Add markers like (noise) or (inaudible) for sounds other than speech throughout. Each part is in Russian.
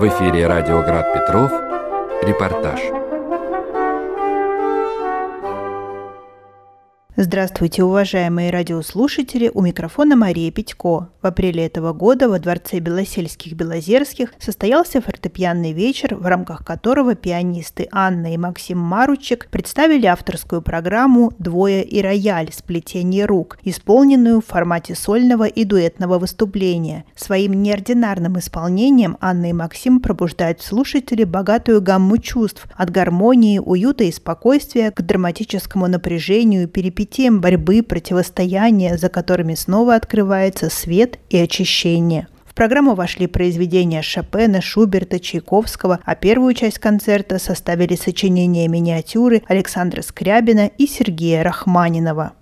В эфире радио «Град Петров» репортаж. Здравствуйте, уважаемые радиослушатели! У микрофона Мария Петько. В апреле этого года во Дворце Белосельских-Белозерских состоялся фортепианный вечер, в рамках которого пианисты Анна и Максим Маручек представили авторскую программу «Двое и рояль. Сплетение рук», исполненную в формате сольного и дуэтного выступления. Своим неординарным исполнением Анна и Максим пробуждают в слушателе богатую гамму чувств от гармонии, уюта и спокойствия к драматическому напряжению и перипетиям борьбы, противостояния, за которыми снова открывается свет и очищение. В программу вошли произведения Шопена, Шуберта, Чайковского, а первую часть концерта составили сочинения миниатюры Александра Скрябина и Сергея Рахманинова.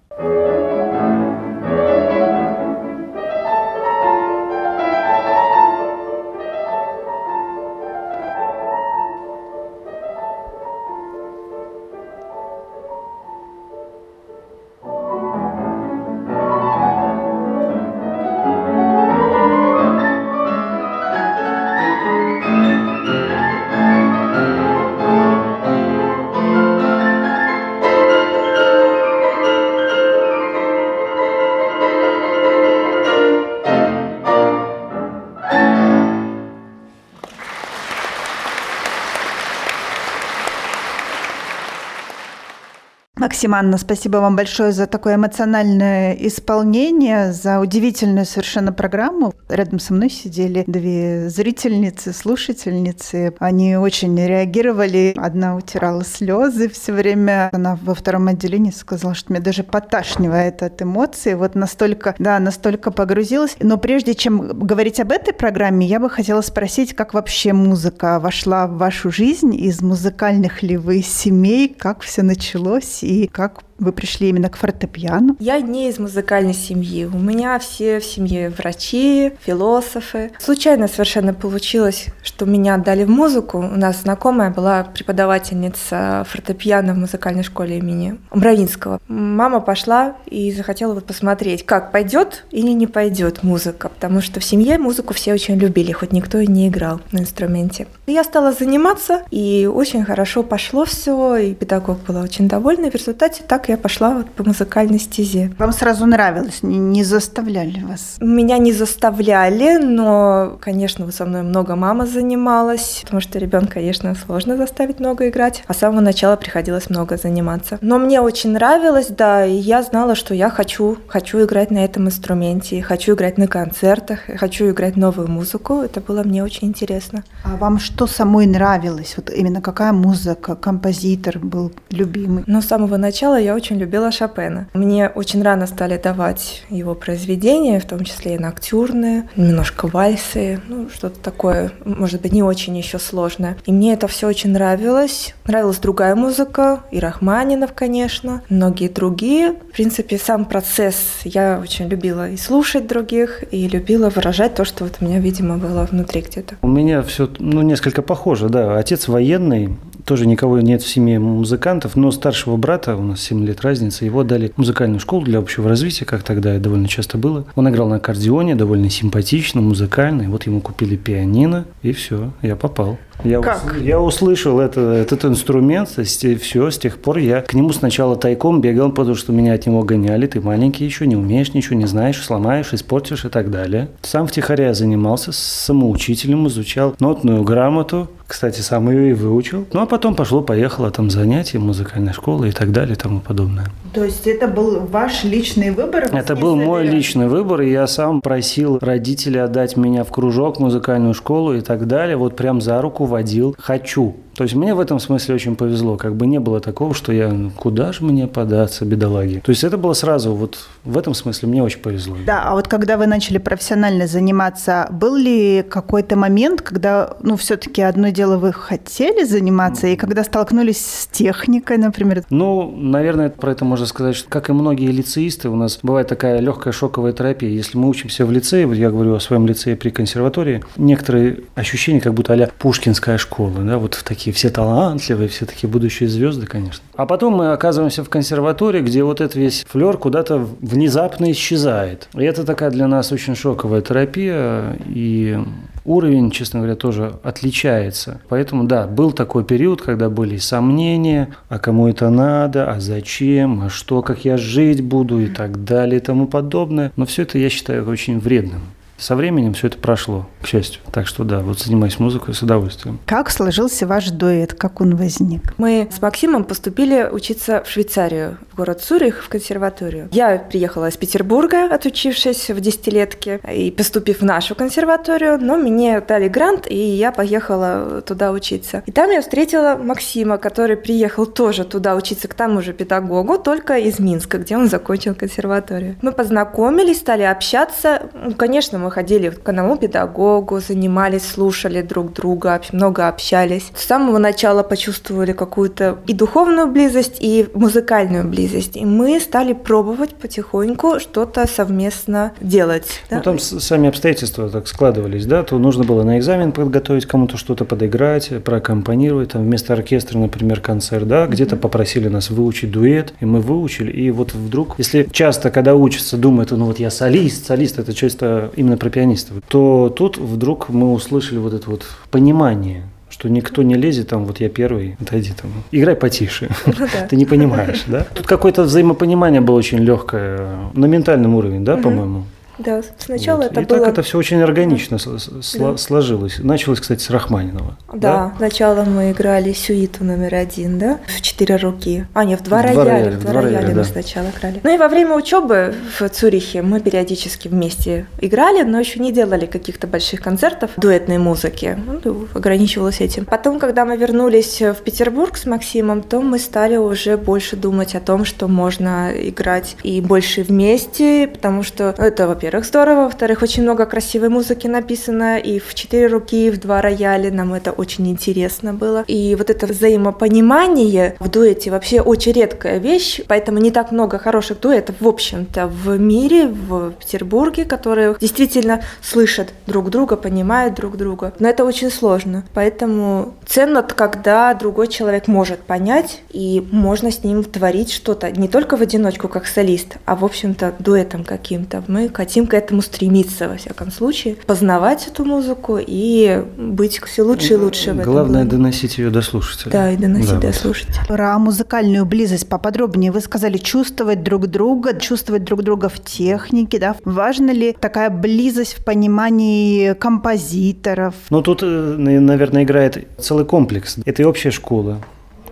Максим Анна, спасибо вам большое за такое эмоциональное исполнение, за удивительную совершенно программу. Рядом со мной сидели две зрительницы, слушательницы. Они очень реагировали. Одна утирала слезы все время. Она во втором отделении сказала, что мне даже поташнивает от эмоций. Вот настолько, да, настолько погрузилась. Но прежде чем говорить об этой программе, я бы хотела спросить, как вообще музыка вошла в вашу жизнь? Из музыкальных ли вы семей? Как все началось? и как вы пришли именно к фортепиано? Я не из музыкальной семьи. У меня все в семье врачи, философы. Случайно совершенно получилось, что меня отдали в музыку. У нас знакомая была преподавательница фортепиано в музыкальной школе имени Бравинского. Мама пошла и захотела вот посмотреть, как пойдет или не пойдет музыка, потому что в семье музыку все очень любили, хоть никто и не играл на инструменте. Я стала заниматься, и очень хорошо пошло все, и педагог была очень довольна. В результате так я пошла вот по музыкальной стезе. Вам сразу нравилось, не, не заставляли вас? Меня не заставляли, но, конечно, вот со мной много мама занималась, потому что ребенка, конечно, сложно заставить много играть, а с самого начала приходилось много заниматься. Но мне очень нравилось, да, и я знала, что я хочу, хочу играть на этом инструменте, хочу играть на концертах, хочу играть новую музыку. Это было мне очень интересно. А вам что самой нравилось? Вот именно какая музыка, композитор был любимый? Ну, с самого начала я очень любила Шопена. Мне очень рано стали давать его произведения, в том числе и ноктюрные, немножко вальсы, ну, что-то такое, может быть, не очень еще сложное. И мне это все очень нравилось. Нравилась другая музыка, и Рахманинов, конечно, многие другие. В принципе, сам процесс я очень любила и слушать других, и любила выражать то, что вот у меня, видимо, было внутри где-то. У меня все, ну, несколько похоже, да. Отец военный, тоже никого нет в семье музыкантов, но старшего брата, у нас 7 лет разница, его дали в музыкальную школу для общего развития, как тогда довольно часто было. Он играл на аккордеоне, довольно симпатично, музыкально, и вот ему купили пианино, и все, я попал. Я, как? Ус, я услышал это, этот инструмент, все, с тех пор я к нему сначала тайком бегал, потому что меня от него гоняли, ты маленький еще, не умеешь ничего, не знаешь, сломаешь, испортишь и так далее. Сам втихаря занимался, самоучителем изучал нотную грамоту, кстати, сам ее и выучил. Ну, а потом пошло-поехало там занятия, музыкальная школа и так далее и тому подобное. То есть это был ваш личный выбор? Это был мой личный выбор, и я сам просил родителей отдать меня в кружок, музыкальную школу и так далее. Вот прям за руку водил. Хочу. То есть мне в этом смысле очень повезло. Как бы не было такого, что я, ну, куда же мне податься, бедолаги. То есть это было сразу, вот в этом смысле мне очень повезло. Да, а вот когда вы начали профессионально заниматься, был ли какой-то момент, когда, ну, все-таки одно дело вы хотели заниматься, и когда столкнулись с техникой, например? Ну, наверное, про это можно сказать, что, как и многие лицеисты, у нас бывает такая легкая шоковая терапия. Если мы учимся в лицее, вот я говорю о своем лицее при консерватории, некоторые ощущения, как будто а Пушкинская школа, да, вот в такие такие все талантливые, все такие будущие звезды, конечно. А потом мы оказываемся в консерватории, где вот этот весь флер куда-то внезапно исчезает. И это такая для нас очень шоковая терапия. И уровень, честно говоря, тоже отличается. Поэтому, да, был такой период, когда были сомнения, а кому это надо, а зачем, а что, как я жить буду и так далее и тому подобное. Но все это я считаю очень вредным. Со временем все это прошло, к счастью. Так что да, вот занимаюсь музыкой с удовольствием. Как сложился ваш дуэт? Как он возник? Мы с Максимом поступили учиться в Швейцарию, в город Цюрих, в консерваторию. Я приехала из Петербурга, отучившись в десятилетке и поступив в нашу консерваторию, но мне дали грант, и я поехала туда учиться. И там я встретила Максима, который приехал тоже туда учиться к тому же педагогу, только из Минска, где он закончил консерваторию. Мы познакомились, стали общаться. Ну, конечно, мы ходили к одному педагогу, занимались, слушали друг друга, много общались. С самого начала почувствовали какую-то и духовную близость, и музыкальную близость. И мы стали пробовать потихоньку что-то совместно делать. Да? Ну, там сами обстоятельства так складывались, да, то нужно было на экзамен подготовить, кому-то что-то подыграть, проаккомпанировать, там вместо оркестра, например, концерт, да, где-то попросили нас выучить дуэт, и мы выучили, и вот вдруг, если часто, когда учатся, думают, ну вот я солист, солист, это часто именно про пианистов, то тут вдруг мы услышали вот это вот понимание, что никто не лезет, там, вот я первый, отойди там, играй потише, (laughs) ну, да. ты не понимаешь, да? Тут какое-то взаимопонимание было очень легкое, на ментальном уровне, да, по-моему? Да, сначала вот. это и было... И так это все очень органично да. сложилось. Началось, кстати, с Рахманинова. Да, да, сначала мы играли сюиту номер один, да, в четыре руки. А, нет, в два, в рояля, рояля, в два, два рояля, рояля мы да. сначала играли. Ну и во время учебы в Цюрихе мы периодически вместе играли, но еще не делали каких-то больших концертов дуэтной музыки. Ну, ограничивалось этим. Потом, когда мы вернулись в Петербург с Максимом, то мы стали уже больше думать о том, что можно играть и больше вместе, потому что это, во-первых, во-первых, здорово, во-вторых, очень много красивой музыки написано, и в четыре руки, и в два рояля, нам это очень интересно было. И вот это взаимопонимание в дуэте вообще очень редкая вещь, поэтому не так много хороших дуэтов, в общем-то, в мире, в Петербурге, которые действительно слышат друг друга, понимают друг друга. Но это очень сложно, поэтому ценно, когда другой человек может понять, и можно с ним творить что-то не только в одиночку, как солист, а, в общем-то, дуэтом каким-то. Мы хотим хотим к этому стремиться, во всяком случае, познавать эту музыку и быть все лучше и лучше в этом. Главное доносить ее до слушателя. Да, и доносить да. до слушателя. Про музыкальную близость поподробнее вы сказали чувствовать друг друга, чувствовать друг друга в технике, да? Важна ли такая близость в понимании композиторов? Ну, тут, э, наверное, играет целый комплекс. Это и общая школа,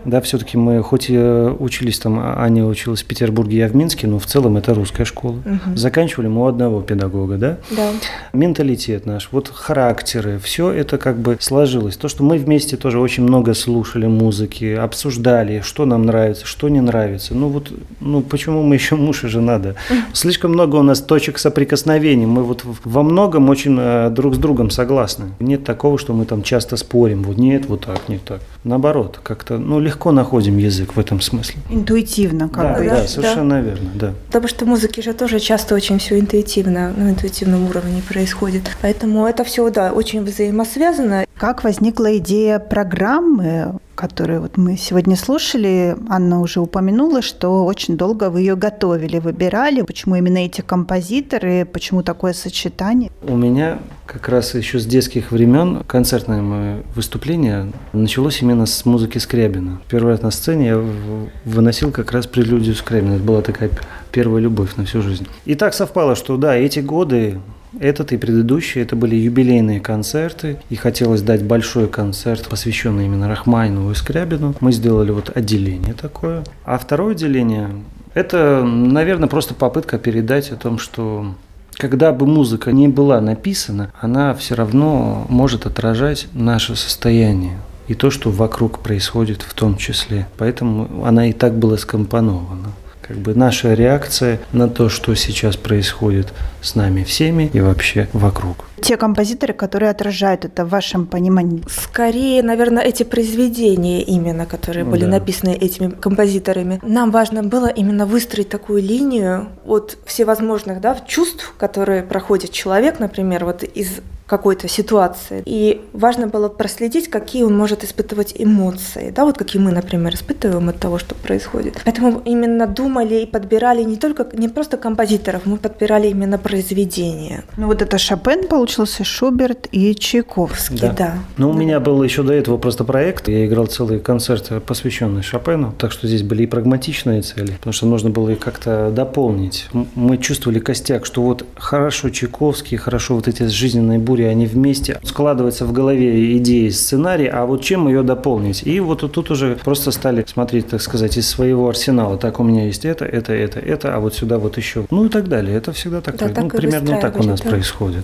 да, все-таки мы, хоть и учились там, а Аня училась в Петербурге, я в Минске, но в целом это русская школа. Угу. Заканчивали мы у одного педагога, да? Да. Менталитет наш, вот характеры, все это как бы сложилось. То, что мы вместе тоже очень много слушали музыки, обсуждали, что нам нравится, что не нравится. Ну вот, ну почему мы еще муж и жена, да? Слишком много у нас точек соприкосновений. Мы вот во многом очень э, друг с другом согласны. Нет такого, что мы там часто спорим. Вот нет, вот так, не так. Наоборот, как-то, ну, легко легко находим язык в этом смысле. Интуитивно, как да, бы. Да, совершенно да. верно, да. Потому что музыки же тоже часто очень все интуитивно, на интуитивном уровне происходит. Поэтому это все, да, очень взаимосвязано. Как возникла идея программы, которую вот мы сегодня слушали? Анна уже упомянула, что очень долго вы ее готовили, выбирали. Почему именно эти композиторы, почему такое сочетание? У меня как раз еще с детских времен концертное мое выступление началось именно с музыки Скрябина. Первый раз на сцене я выносил как раз прелюдию Скрябина. Это была такая первая любовь на всю жизнь. И так совпало, что да, эти годы этот и предыдущий, это были юбилейные концерты, и хотелось дать большой концерт, посвященный именно Рахмайнову и Скрябину. Мы сделали вот отделение такое. А второе отделение – это, наверное, просто попытка передать о том, что когда бы музыка не была написана, она все равно может отражать наше состояние и то, что вокруг происходит в том числе. Поэтому она и так была скомпонована как бы наша реакция на то, что сейчас происходит с нами всеми и вообще вокруг. Те композиторы, которые отражают это в вашем понимании? Скорее, наверное, эти произведения именно, которые были да. написаны этими композиторами. Нам важно было именно выстроить такую линию от всевозможных да, чувств, которые проходит человек, например, вот из какой-то ситуации. И важно было проследить, какие он может испытывать эмоции, да, вот какие мы, например, испытываем от того, что происходит. Поэтому именно думали и подбирали не только, не просто композиторов, мы подбирали именно произведения. Ну вот это Шопен получился, Шуберт и Чайковский. Да. да. Ну, у меня был еще до этого просто проект. Я играл целый концерт, посвященный Шопену. Так что здесь были и прагматичные цели, потому что нужно было их как-то дополнить. Мы чувствовали костяк, что вот хорошо Чайковский, хорошо вот эти жизненные бури, они вместе. Складывается в голове идеи, сценарий, а вот чем ее дополнить? И вот тут уже просто стали смотреть, так сказать, из своего арсенала. Так, у меня есть это, это, это, это, а вот сюда вот еще. Ну и так далее. Это всегда так, да, ну, примерно так у нас да. происходит.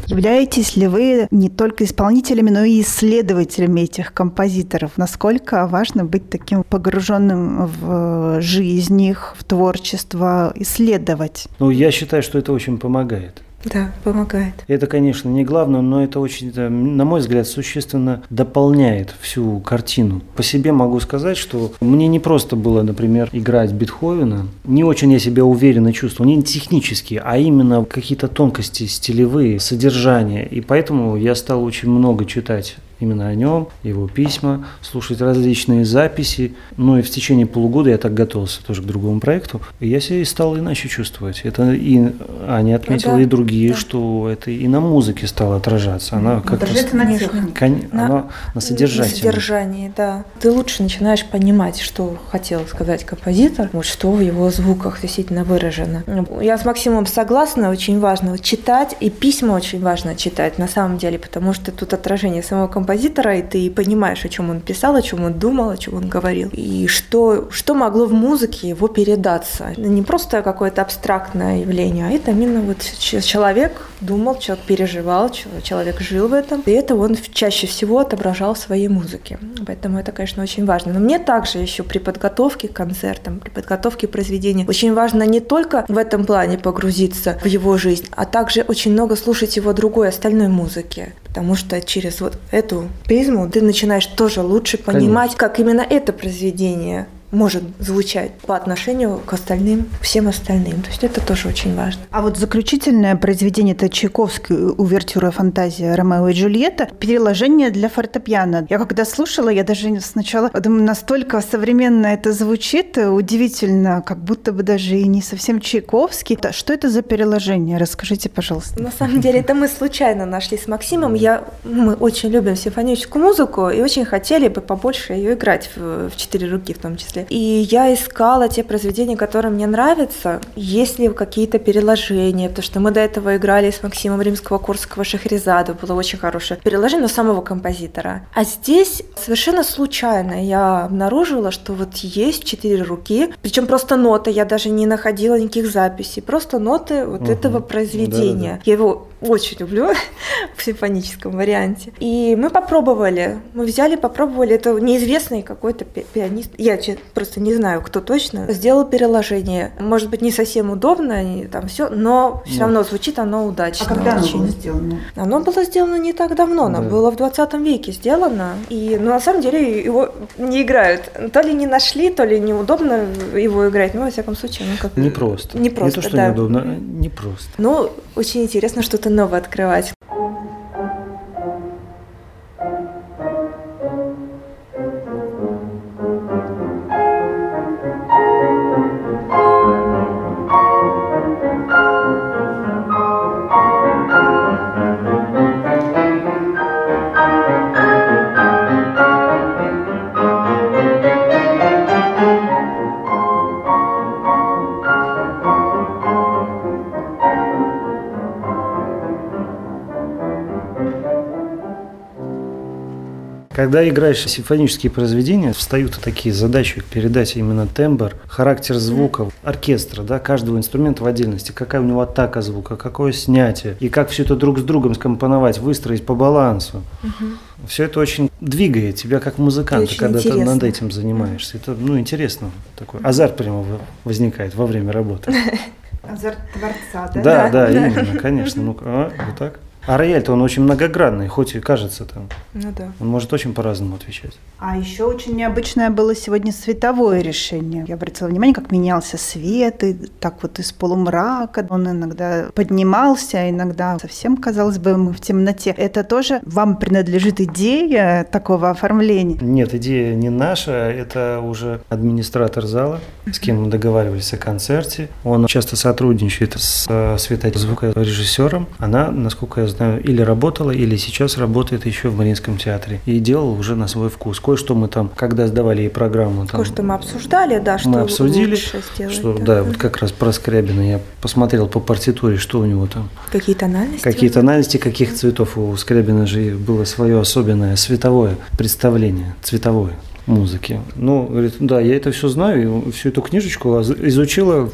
Являетесь ли вы не только исполнителями, но и исследователями этих композиторов? Насколько важно быть таким погруженным в жизнь их, в творчество, исследовать? Ну, я считаю, что это очень помогает. Да, помогает. Это, конечно, не главное, но это очень, на мой взгляд, существенно дополняет всю картину. По себе могу сказать, что мне не просто было, например, играть Бетховена. Не очень я себя уверенно чувствовал, не технически, а именно какие-то тонкости стилевые, содержания. И поэтому я стал очень много читать именно о нем, его письма, слушать различные записи. Ну и в течение полугода я так готовился тоже к другому проекту. И я себя стал иначе чувствовать. Это и Аня отметила, да, и другие, да. что это и на музыке стало отражаться. Она как Отражается на. Кон... На, она на содержании. На содержании, да. Ты лучше начинаешь понимать, что хотел сказать композитор, вот что в его звуках действительно выражено. Я с Максимом согласна, очень важно читать, и письма очень важно читать на самом деле, потому что тут отражение самого композитора композитора, и ты понимаешь, о чем он писал, о чем он думал, о чем он говорил, и что, что могло в музыке его передаться. Не просто какое-то абстрактное явление, а это именно вот человек думал, человек переживал, человек жил в этом, и это он чаще всего отображал в своей музыке. Поэтому это, конечно, очень важно. Но мне также еще при подготовке к концертам, при подготовке произведения очень важно не только в этом плане погрузиться в его жизнь, а также очень много слушать его другой, остальной музыки потому что через вот эту призму ты начинаешь тоже лучше понимать, Конечно. как именно это произведение может звучать по отношению к остальным, всем остальным. То есть это тоже очень важно. А вот заключительное произведение это Чайковский «Увертюра фантазия Ромео и Джульетта» переложение для фортепиано. Я когда слушала, я даже сначала думаю, настолько современно это звучит, удивительно, как будто бы даже и не совсем Чайковский. Что это за переложение? Расскажите, пожалуйста. На самом деле это мы случайно нашли с Максимом. Я, мы очень любим симфоническую музыку и очень хотели бы побольше ее играть в, в четыре руки в том числе. И я искала те произведения, которые мне нравятся, есть ли какие-то переложения, потому что мы до этого играли с Максимом Римского-Курского Шахризада, было очень хорошее переложение, но самого композитора. А здесь совершенно случайно я обнаружила, что вот есть четыре руки, причем просто ноты, я даже не находила никаких записей, просто ноты вот угу. этого произведения. Да, да. Я его очень люблю (laughs) в симфоническом варианте. И мы попробовали, мы взяли, попробовали, это неизвестный какой-то пианист, я просто не знаю, кто точно, сделал переложение. Может быть, не совсем удобно, и там все, но все равно звучит оно удачно. А когда очень. оно было сделано? Оно было сделано не так давно, оно да. было в 20 веке сделано. И ну, на самом деле его не играют. То ли не нашли, то ли неудобно его играть. Ну, во всяком случае, ну как... Не просто. Не просто, Не то, что да. неудобно, а не просто. Ну, очень интересно что-то новое открывать. Когда играешь симфонические произведения, встают такие задачи передать именно тембр, характер звука, оркестра, да, каждого инструмента в отдельности, какая у него атака звука, какое снятие, и как все это друг с другом скомпоновать, выстроить по балансу. Угу. Все это очень двигает тебя как музыканта, когда интересно. ты над этим занимаешься. Это, ну, интересно. Такой азарт прямо возникает во время работы. (laughs) Азарт творца, да? Да, да, (laughs) именно, конечно. Ну, а, вот так. А рояль-то он очень многогранный, хоть и кажется там. Ну да. Он может очень по-разному отвечать. А еще очень необычное было сегодня световое решение. Я обратила внимание, как менялся свет, и так вот из полумрака. Он иногда поднимался, а иногда совсем, казалось бы, мы в темноте. Это тоже вам принадлежит идея такого оформления? Нет, идея не наша, это уже администратор зала, с кем мы договаривались о концерте. Он часто сотрудничает с э, светозвукорежиссером. Она, насколько я знаю, или работала, или сейчас работает еще в Мариинском театре. И делала уже на свой вкус. Кое-что мы там, когда сдавали ей программу, там, Кое-что мы обсуждали, да, что мы обсудили, лучше сделать. что, да, вот как раз про Скрябина я посмотрел по партитуре, что у него там. Какие тональности? Какие тональности, каких цветов. У Скрябина же было свое особенное световое представление, цветовое музыки. Ну, говорит, да, я это все знаю, всю эту книжечку изучила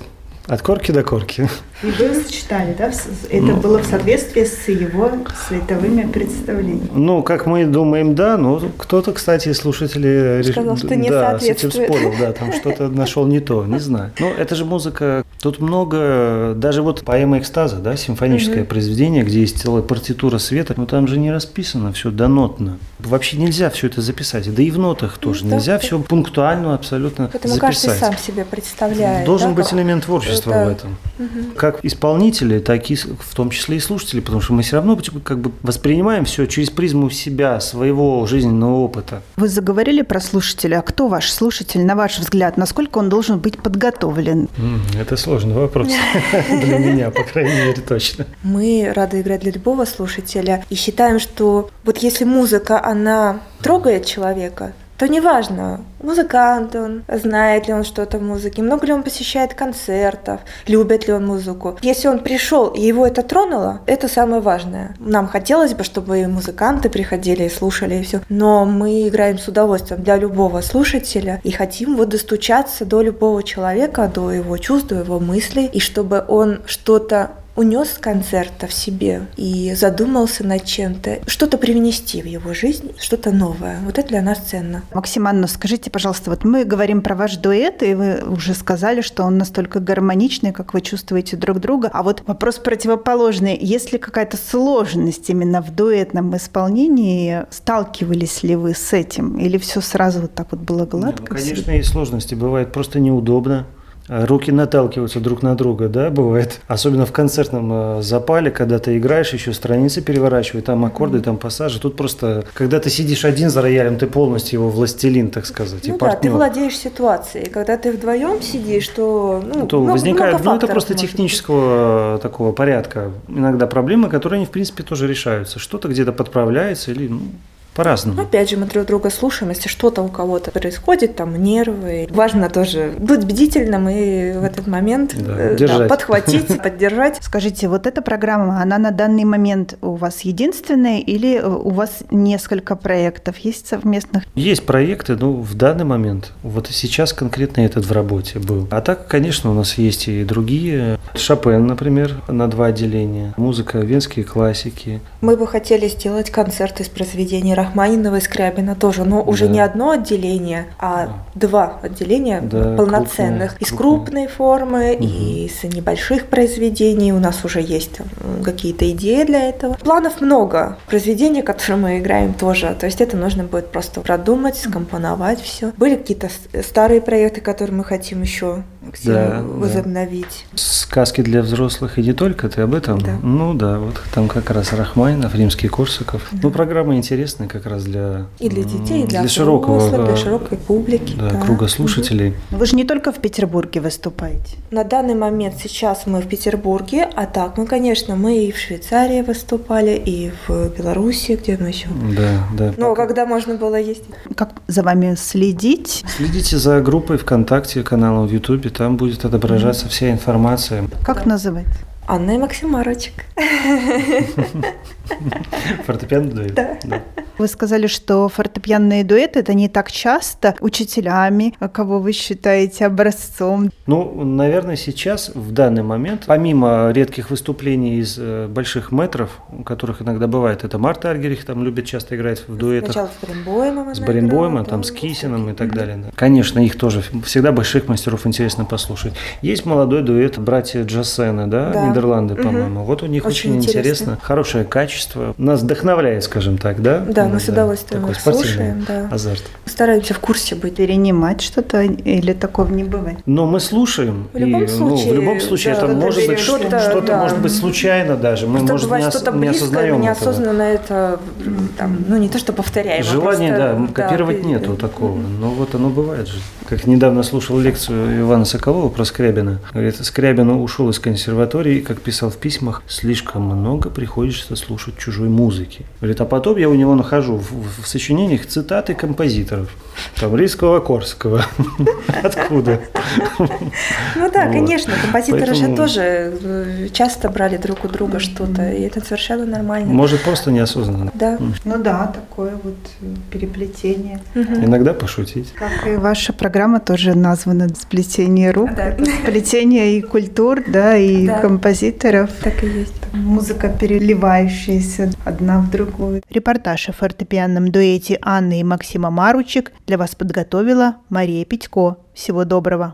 от корки до корки. И вы сочетали, да? Это было в соответствии с его световыми представлениями. Ну, как мы думаем, да, но кто-то, кстати, слушатели Сказал, что не да, с этим спорил, да, там что-то нашел не то, не знаю. Но это же музыка, тут много, даже вот поэма экстаза, да, симфоническое произведение, где есть целая партитура света, но там же не расписано все донотно. Вообще нельзя все это записать, да и в нотах тоже да, нельзя все пунктуально абсолютно Поэтому записать. каждый сам себе представляет. Должен да, быть элемент творчества Да. в этом. Как исполнители, так и в том числе и слушатели, потому что мы все равно как бы воспринимаем все через призму себя, своего жизненного опыта. Вы заговорили про слушателя. А кто ваш слушатель, на ваш взгляд? Насколько он должен быть подготовлен? Это сложный вопрос (laughs) для меня, по крайней мере, точно. Мы рады играть для любого слушателя и считаем, что вот если музыка, она трогает человека, то неважно, музыкант он, знает ли он что-то в музыке, много ли он посещает концертов, любит ли он музыку. Если он пришел и его это тронуло, это самое важное. Нам хотелось бы, чтобы и музыканты приходили и слушали и все, но мы играем с удовольствием для любого слушателя и хотим вот достучаться до любого человека, до его чувств, до его мыслей, и чтобы он что-то унес с концерта в себе и задумался над чем-то, что-то привнести в его жизнь, что-то новое. Вот это для нас ценно. Максим Анна, скажите, пожалуйста, вот мы говорим про ваш дуэт, и вы уже сказали, что он настолько гармоничный, как вы чувствуете друг друга. А вот вопрос противоположный. Есть ли какая-то сложность именно в дуэтном исполнении? Сталкивались ли вы с этим? Или все сразу вот так вот было Ну, гладко? всё? конечно, есть сложности. Бывает просто неудобно. Руки наталкиваются друг на друга, да, бывает. Особенно в концертном э, запале, когда ты играешь, еще страницы переворачивают, там аккорды, там пассажи. Тут просто, когда ты сидишь один за роялем, ты полностью его властелин, так сказать, и Ну да, ты партнер. владеешь ситуацией. Когда ты вдвоем сидишь, то, ну, то много- возникает, много ну это просто может быть. технического э, такого порядка. Иногда проблемы, которые они, в принципе, тоже решаются. Что-то где-то подправляется или, ну, по-разному. Опять же, мы друг друга слушаем, если что-то у кого-то происходит, там нервы. Важно тоже быть бдительным и в этот момент Да, э, держать. подхватить, (laughs) поддержать. Скажите, вот эта программа, она на данный момент у вас единственная или э, у вас несколько проектов есть совместных? Есть проекты, но в данный момент, вот сейчас конкретно этот в работе был. А так, конечно, у нас есть и другие. Шопен, например, на два отделения. Музыка, венские классики. Мы бы хотели сделать концерт из произведений Рахманинова и Скрябина тоже, но уже Да. не одно отделение, а два отделения Да, полноценных. крупные, из крупные. крупной формы и из небольших произведений. У нас уже есть какие-то идеи для этого. Планов много. Произведения, которые мы играем, тоже. То есть это нужно будет просто продумать, скомпоновать все. Были какие-то старые проекты, которые мы хотим еще Максим, Да, да. возобновить. Сказки для взрослых и не только, ты об этом? Да. Ну да, вот там как раз Рахманинов, Римский Корсаков. Ну, программа интересная как раз для... И для детей, и для, широкого взрослых, для широкой публики. да, да. круга слушателей. Вы же не только в Петербурге выступаете. На данный момент сейчас мы в Петербурге, а так мы, конечно, мы и в Швейцарии выступали, и в Беларуси, где мы еще. Да, да. Но когда можно было ездить? Как за вами следить? Следите за группой ВКонтакте, каналом в Ютубе, там будет отображаться вся информация. Как называется? Анна и Максим Марочек. Фортепиано (laughs) дуэт? Да. да. Вы сказали, что фортепианные дуэты это не так часто учителями, кого вы считаете образцом. Ну, наверное, сейчас, в данный момент, помимо редких выступлений из э, больших метров, у которых иногда бывает, это Марта Аргерих, там любит часто играть в дуэтах. Сначала с Баренбоймом. С Баренбоймом, там с Кисином и так далее. Да. Конечно, их тоже всегда больших мастеров интересно послушать. Есть молодой дуэт братья Джасена, да, Да. Нидерланды, по-моему. Вот у них Очень очень, интересно. интересно. хорошее качество. Нас вдохновляет, скажем так, да? Да, мы Иногда. с удовольствием Такой их слушаем, да. азарт. Стараемся в курсе быть. Перенимать что-то или такого не бывает? Но мы слушаем. В любом и, ну, случае, в любом случае, да, это может быть что-то, что-то, что-то да. может быть случайно даже. Мы, Просто может, бывает не, ос- что-то не близкое, осознаем мы не этого. это, там, ну не то что повторяем. а Желания, просто, да, копировать пере- нету такого. Но вот оно бывает же. Как недавно слушал лекцию Ивана Соколова про Скрябина. Говорит, Скрябин ушел из консерватории, и, как писал в письмах, слишком много приходится слушать чужой музыки. Говорит, а потом я у него нахожу в, в- в сочинениях цитаты композиторов. Там Рильского, Корского. (laughs) Откуда? Ну да, конечно, композиторы же тоже э, часто брали друг у друга что-то, и это совершенно нормально. Может, просто неосознанно. Да. Ну да, такое вот переплетение. Иногда пошутить. Как и ваша программа тоже названа «Сплетение рук». Да. Сплетение и культур, да, и Да. композиторов. Так и есть. Музыка, переливающаяся одна в другую. Репортаж о фортепианном дуэте Анны и Максима Маручек для вас подготовила Мария Петько. Всего доброго.